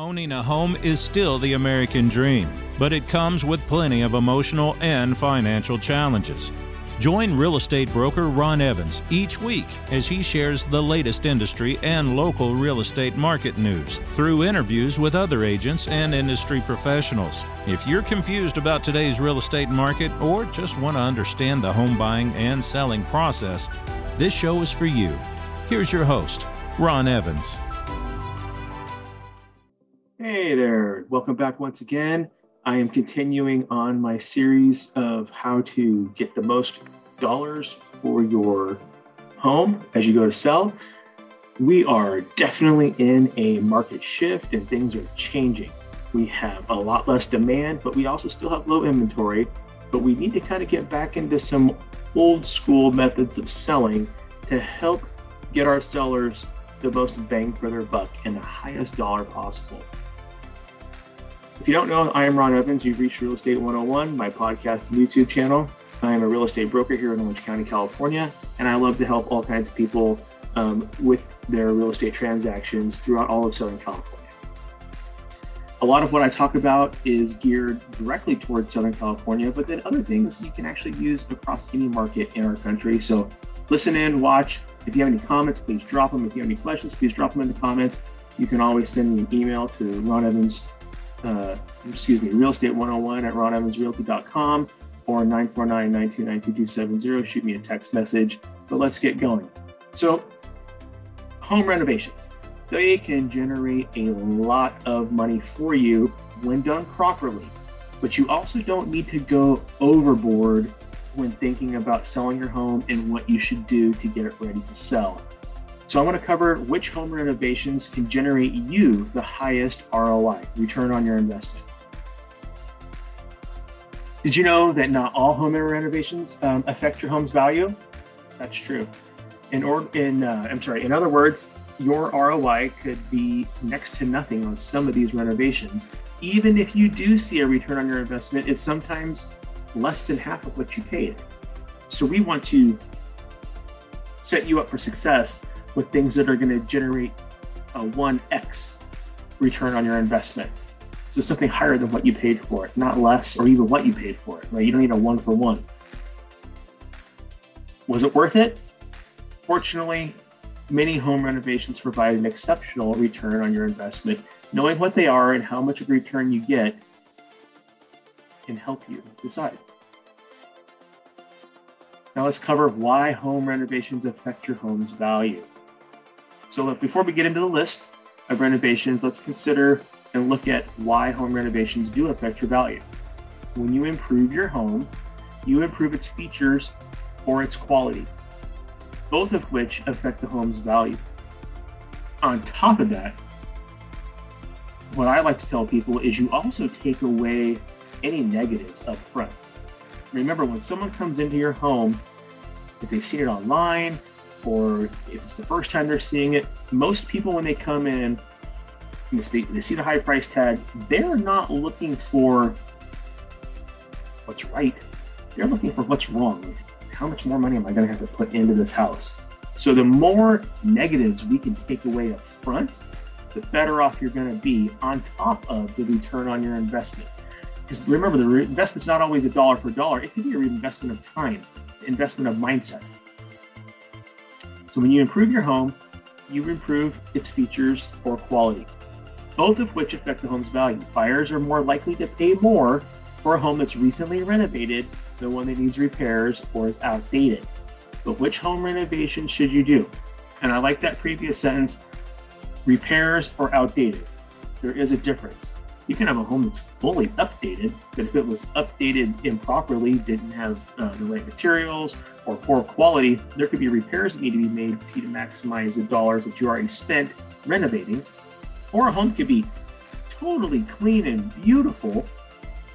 Owning a home is still the American dream, but it comes with plenty of emotional and financial challenges. Join real estate broker Ron Evans each week as he shares the latest industry and local real estate market news through interviews with other agents and industry professionals. If you're confused about today's real estate market or just want to understand the home buying and selling process, this show is for you. Here's your host, Ron Evans. Welcome back once again. I am continuing on my series of how to get the most dollars for your home as you go to sell. We are definitely in a market shift and things are changing. We have a lot less demand, but we also still have low inventory. But we need to kind of get back into some old school methods of selling to help get our sellers the most bang for their buck and the highest dollar possible. If you don't know, I am Ron Evans. You've reached Real Estate 101, my podcast and YouTube channel. I am a real estate broker here in Orange County, California, and I love to help all kinds of people um, with their real estate transactions throughout all of Southern California. A lot of what I talk about is geared directly towards Southern California, but then other things you can actually use across any market in our country. So listen in, watch. If you have any comments, please drop them. If you have any questions, please drop them in the comments. You can always send me an email to Ron Evans uh, excuse me, real estate 101 at ronevansrealty.com or 949-929-2270. Shoot me a text message, but let's get going. So home renovations, they can generate a lot of money for you when done properly, but you also don't need to go overboard when thinking about selling your home and what you should do to get it ready to sell. So I want to cover which home renovations can generate you the highest ROI, return on your investment. Did you know that not all home renovations um, affect your home's value? That's true. In or in uh, I'm sorry. In other words, your ROI could be next to nothing on some of these renovations. Even if you do see a return on your investment, it's sometimes less than half of what you paid. So we want to set you up for success with things that are going to generate a 1x return on your investment. So something higher than what you paid for it, not less or even what you paid for it, right? You don't need a one for one. Was it worth it? Fortunately, many home renovations provide an exceptional return on your investment. Knowing what they are and how much of a return you get can help you decide. Now let's cover why home renovations affect your home's value. So before we get into the list of renovations, let's consider and look at why home renovations do affect your value. When you improve your home, you improve its features or its quality, both of which affect the home's value. On top of that, what I like to tell people is you also take away any negatives up front. Remember, when someone comes into your home, if they've seen it online, or if it's the first time they're seeing it, most people when they come in, they, they see the high price tag, they're not looking for what's right. They're looking for what's wrong. How much more money am I going to have to put into this house? So the more negatives we can take away up front, the better off you're going to be on top of the return on your investment. Because remember, the investment's not always a dollar for dollar. It could be a investment of time, investment of mindset. So when you improve your home, you improve its features or quality, both of which affect the home's value. Buyers are more likely to pay more for a home that's recently renovated than one that needs repairs or is outdated. But which home renovation should you do? And I like that previous sentence repairs or outdated. There is a difference you can have a home that's fully updated, but if it was updated improperly, didn't have uh, the right materials or poor quality, there could be repairs that need to be made to maximize the dollars that you already spent renovating. Or a home could be totally clean and beautiful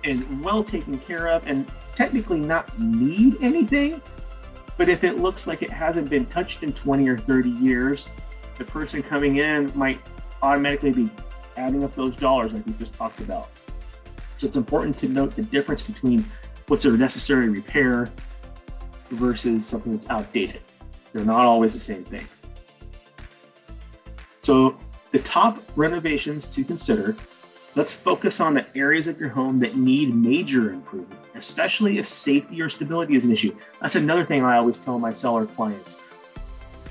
and well taken care of and technically not need anything. But if it looks like it hasn't been touched in 20 or 30 years, the person coming in might automatically be adding up those dollars like we just talked about. So it's important to note the difference between what's a necessary repair versus something that's outdated. They're not always the same thing. So The top renovations to consider let's focus on the areas of your home that need major improvement, especially if safety or stability is an issue. That's another thing I always tell my seller clients.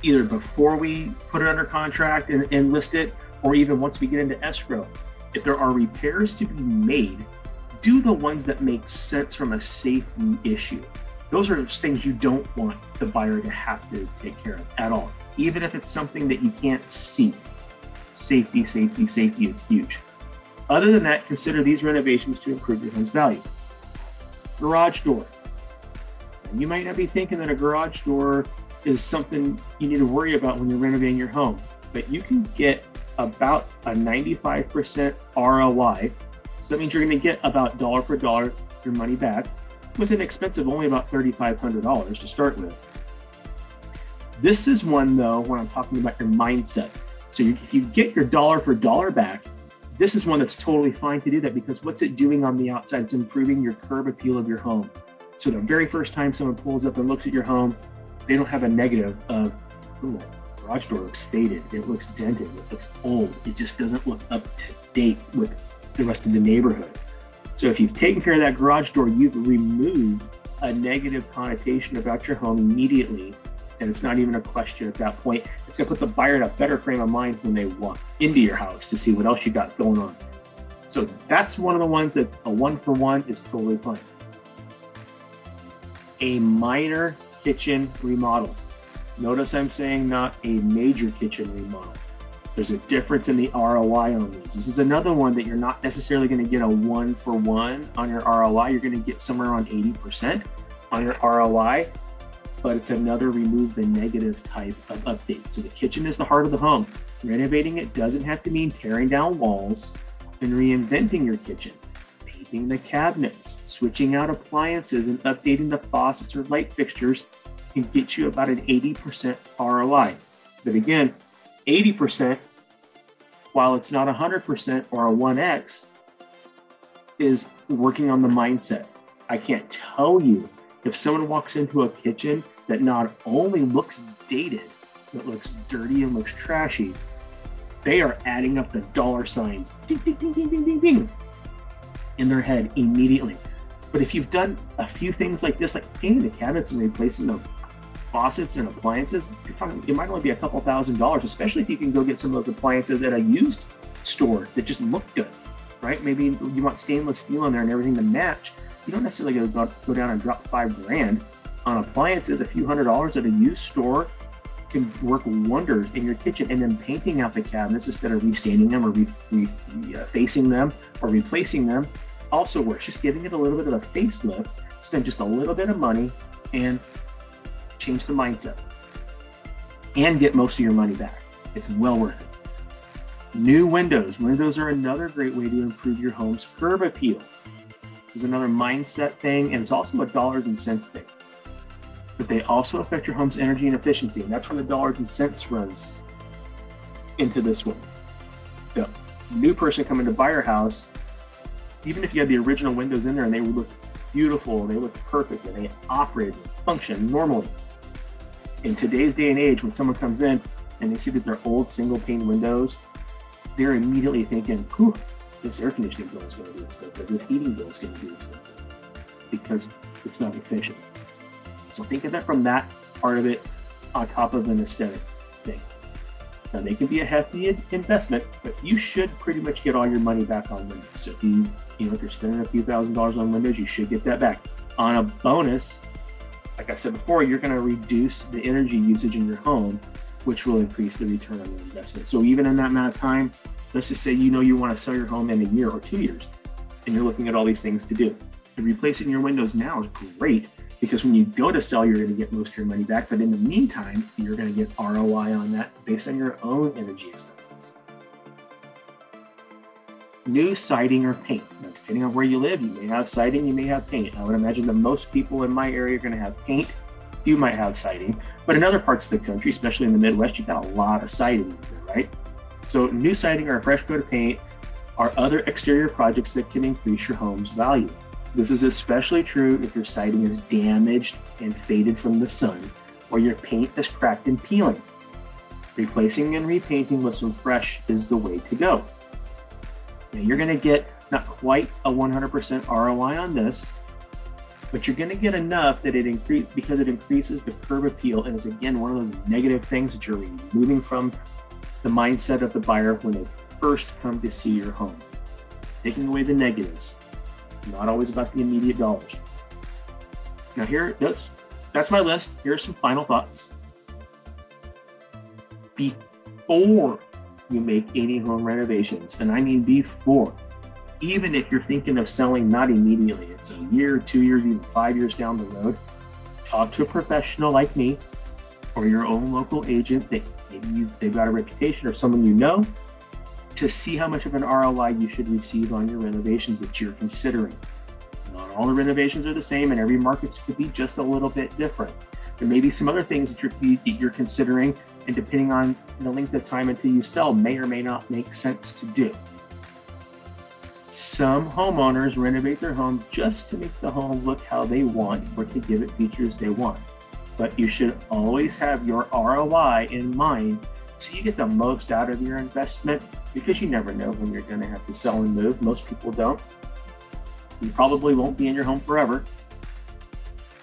Either before we put it under contract and, and list it, or even once we get into escrow, if there are repairs to be made, do the ones that make sense from a safety issue. Those are things you don't want the buyer to have to take care of at all, even if it's something that you can't see. Safety, safety, safety is huge. Other than that, consider these renovations to improve your home's value. Garage door. You might not be thinking that a garage door is something you need to worry about when you're renovating your home, but you can get about a 95% ROI. So that means you're going to get about dollar for dollar your money back with an expense of only about $3,500 to start with. This is one, though, when I'm talking about your mindset. So you, if you get your dollar for dollar back, this is one that's totally fine to do that because what's it doing on the outside? It's improving your curb appeal of your home. So the very first time someone pulls up and looks at your home, they don't have a negative of, garage door looks faded, it looks dented, it looks old, it just doesn't look up to date with the rest of the neighborhood. So if you've taken care of that garage door, you've removed a negative connotation about your home immediately. And it's not even a question at that point. It's going to put the buyer in a better frame of mind when they walk into your house to see what else you got going on. So that's one of the ones that a one for one is totally fine. A minor kitchen remodel. Notice I'm saying not a major kitchen remodel. There's a difference in the ROI on these. This is another one that you're not necessarily going to get a one for one on your ROI. You're going to get somewhere around 80% on your ROI but it's another remove the negative type of update. So the kitchen is the heart of the home. Renovating it doesn't have to mean tearing down walls and reinventing your kitchen. Painting the cabinets, switching out appliances, and updating the faucets or light fixtures can get you about an 80% ROI. But again, 80%, while it's not 100% or a 1x, is working on the mindset. I can't tell you if someone walks into a kitchen that not only looks dated, but looks dirty and looks trashy, they are adding up the dollar signs ding, ding, ding, ding, ding, ding, ding, in their head immediately. But if you've done a few things like this, like painting the cabinets and replacing the faucets and appliances, talking, it might only be a couple thousand dollars, especially if you can go get some of those appliances at a used store that just look good, right? Maybe you want stainless steel in there and everything to match. You don't necessarily go, go down and drop five grand on appliances, a few hundred dollars at a used store can work wonders in your kitchen. And then painting out the cabinets instead of restaining them or re, re, uh, them or replacing them also works. Just giving it a little bit of a facelift, spend just a little bit of money and change the mindset and get most of your money back. It's well worth it. New windows. Windows are another great way to improve your home's curb appeal. This is another mindset thing, and it's also a dollars and cents thing but they also affect your home's energy and efficiency. And that's where the dollars and cents runs into this one. The new person coming to buy your house, even if you had the original windows in there and they would look beautiful, they look perfect, and they operate and function normally. In today's day and age, when someone comes in and they see that they're old single pane windows, they're immediately thinking, whew, this air conditioning bill is going to be expensive, this heating bill is going to be expensive because it's not efficient. So think of it from that part of it on top of an aesthetic thing. Now they can be a hefty investment, but you should pretty much get all your money back on Windows. So if you, you know, if you're spending a few thousand dollars on Windows, you should get that back. On a bonus, like I said before, you're going to reduce the energy usage in your home, which will increase the return on your investment. So even in that amount of time, let's just say you know you want to sell your home in a year or two years, and you're looking at all these things to do. And replacing your windows now is great because when you go to sell, you're going to get most of your money back. But in the meantime, you're going to get ROI on that based on your own energy expenses. New siding or paint. Depending on where you live, you may have siding, you may have paint. I would imagine that most people in my area are going to have paint. You might have siding, but in other parts of the country, especially in the Midwest, you've got a lot of siding, right? So, new siding or a fresh coat of paint are other exterior projects that can increase your home's value. This is especially true if your siding is damaged and faded from the sun, or your paint is cracked and peeling. replacing and repainting with some fresh is the way to go. Now, you're going to get not quite a 100% ROI on this, but you're going to get enough that it increase because it increases the curb appeal and is again one of those negative things that you're removing from the mindset of the buyer when they first come to see your home. Taking away the negatives, not always about the immediate dollars. Now here, that's that's my list. Here's some final thoughts. Before you make any home renovations, and I mean before, even if you're thinking of selling not immediately, it's a year, two years, even five years down the road, talk to a professional like me or your own local agent that maybe they've got a reputation or someone you know to see how much of an ROI you should receive on your renovations that you're considering. Not all the renovations are the same, and every market could be just a little bit different. There may be some other things that you're, that you're considering, and depending on the length of time until you sell, may or may not make sense to do. Some homeowners renovate their home just to make the home look how they want or to give it features they want. But you should always have your ROI in mind so you get the most out of your investment because you never know when you're going to have to sell and move. Most people don't. You probably won't be in your home forever.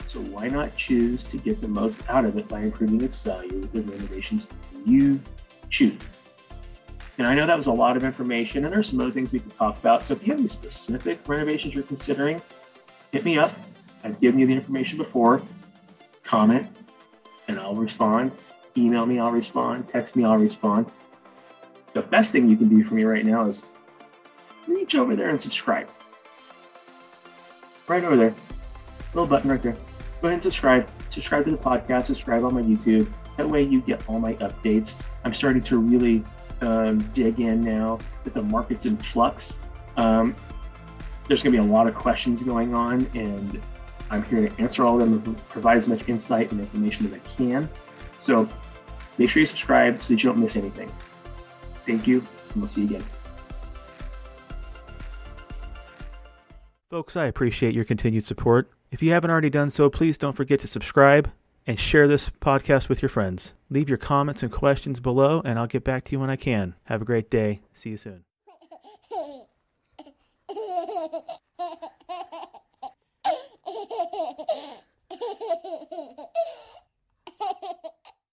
So why not choose to get the most out of it by improving its value with the renovations you choose? And I know that was a lot of information, and there's some other things we can talk about. So if you have any specific renovations you're considering, hit me up. I've given you the information before. Comment, and I'll respond. Email me, I'll respond. Text me, I'll respond. The best thing you can do for me right now is reach over there and subscribe. Right over there. Little button right there. Go ahead and subscribe. Subscribe to the podcast, subscribe on my YouTube. That way you get all my updates. I'm starting to really um, dig in now that the market's in flux. Um, there's going to be a lot of questions going on, and I'm here to answer all of them and provide as much insight and information as I can. So make sure you subscribe so that you don't miss anything. Thank you, and we'll see you again. Folks, I appreciate your continued support. If you haven't already done so, please don't forget to subscribe and share this podcast with your friends. Leave your comments and questions below, and I'll get back to you when I can. Have a great day. See you soon.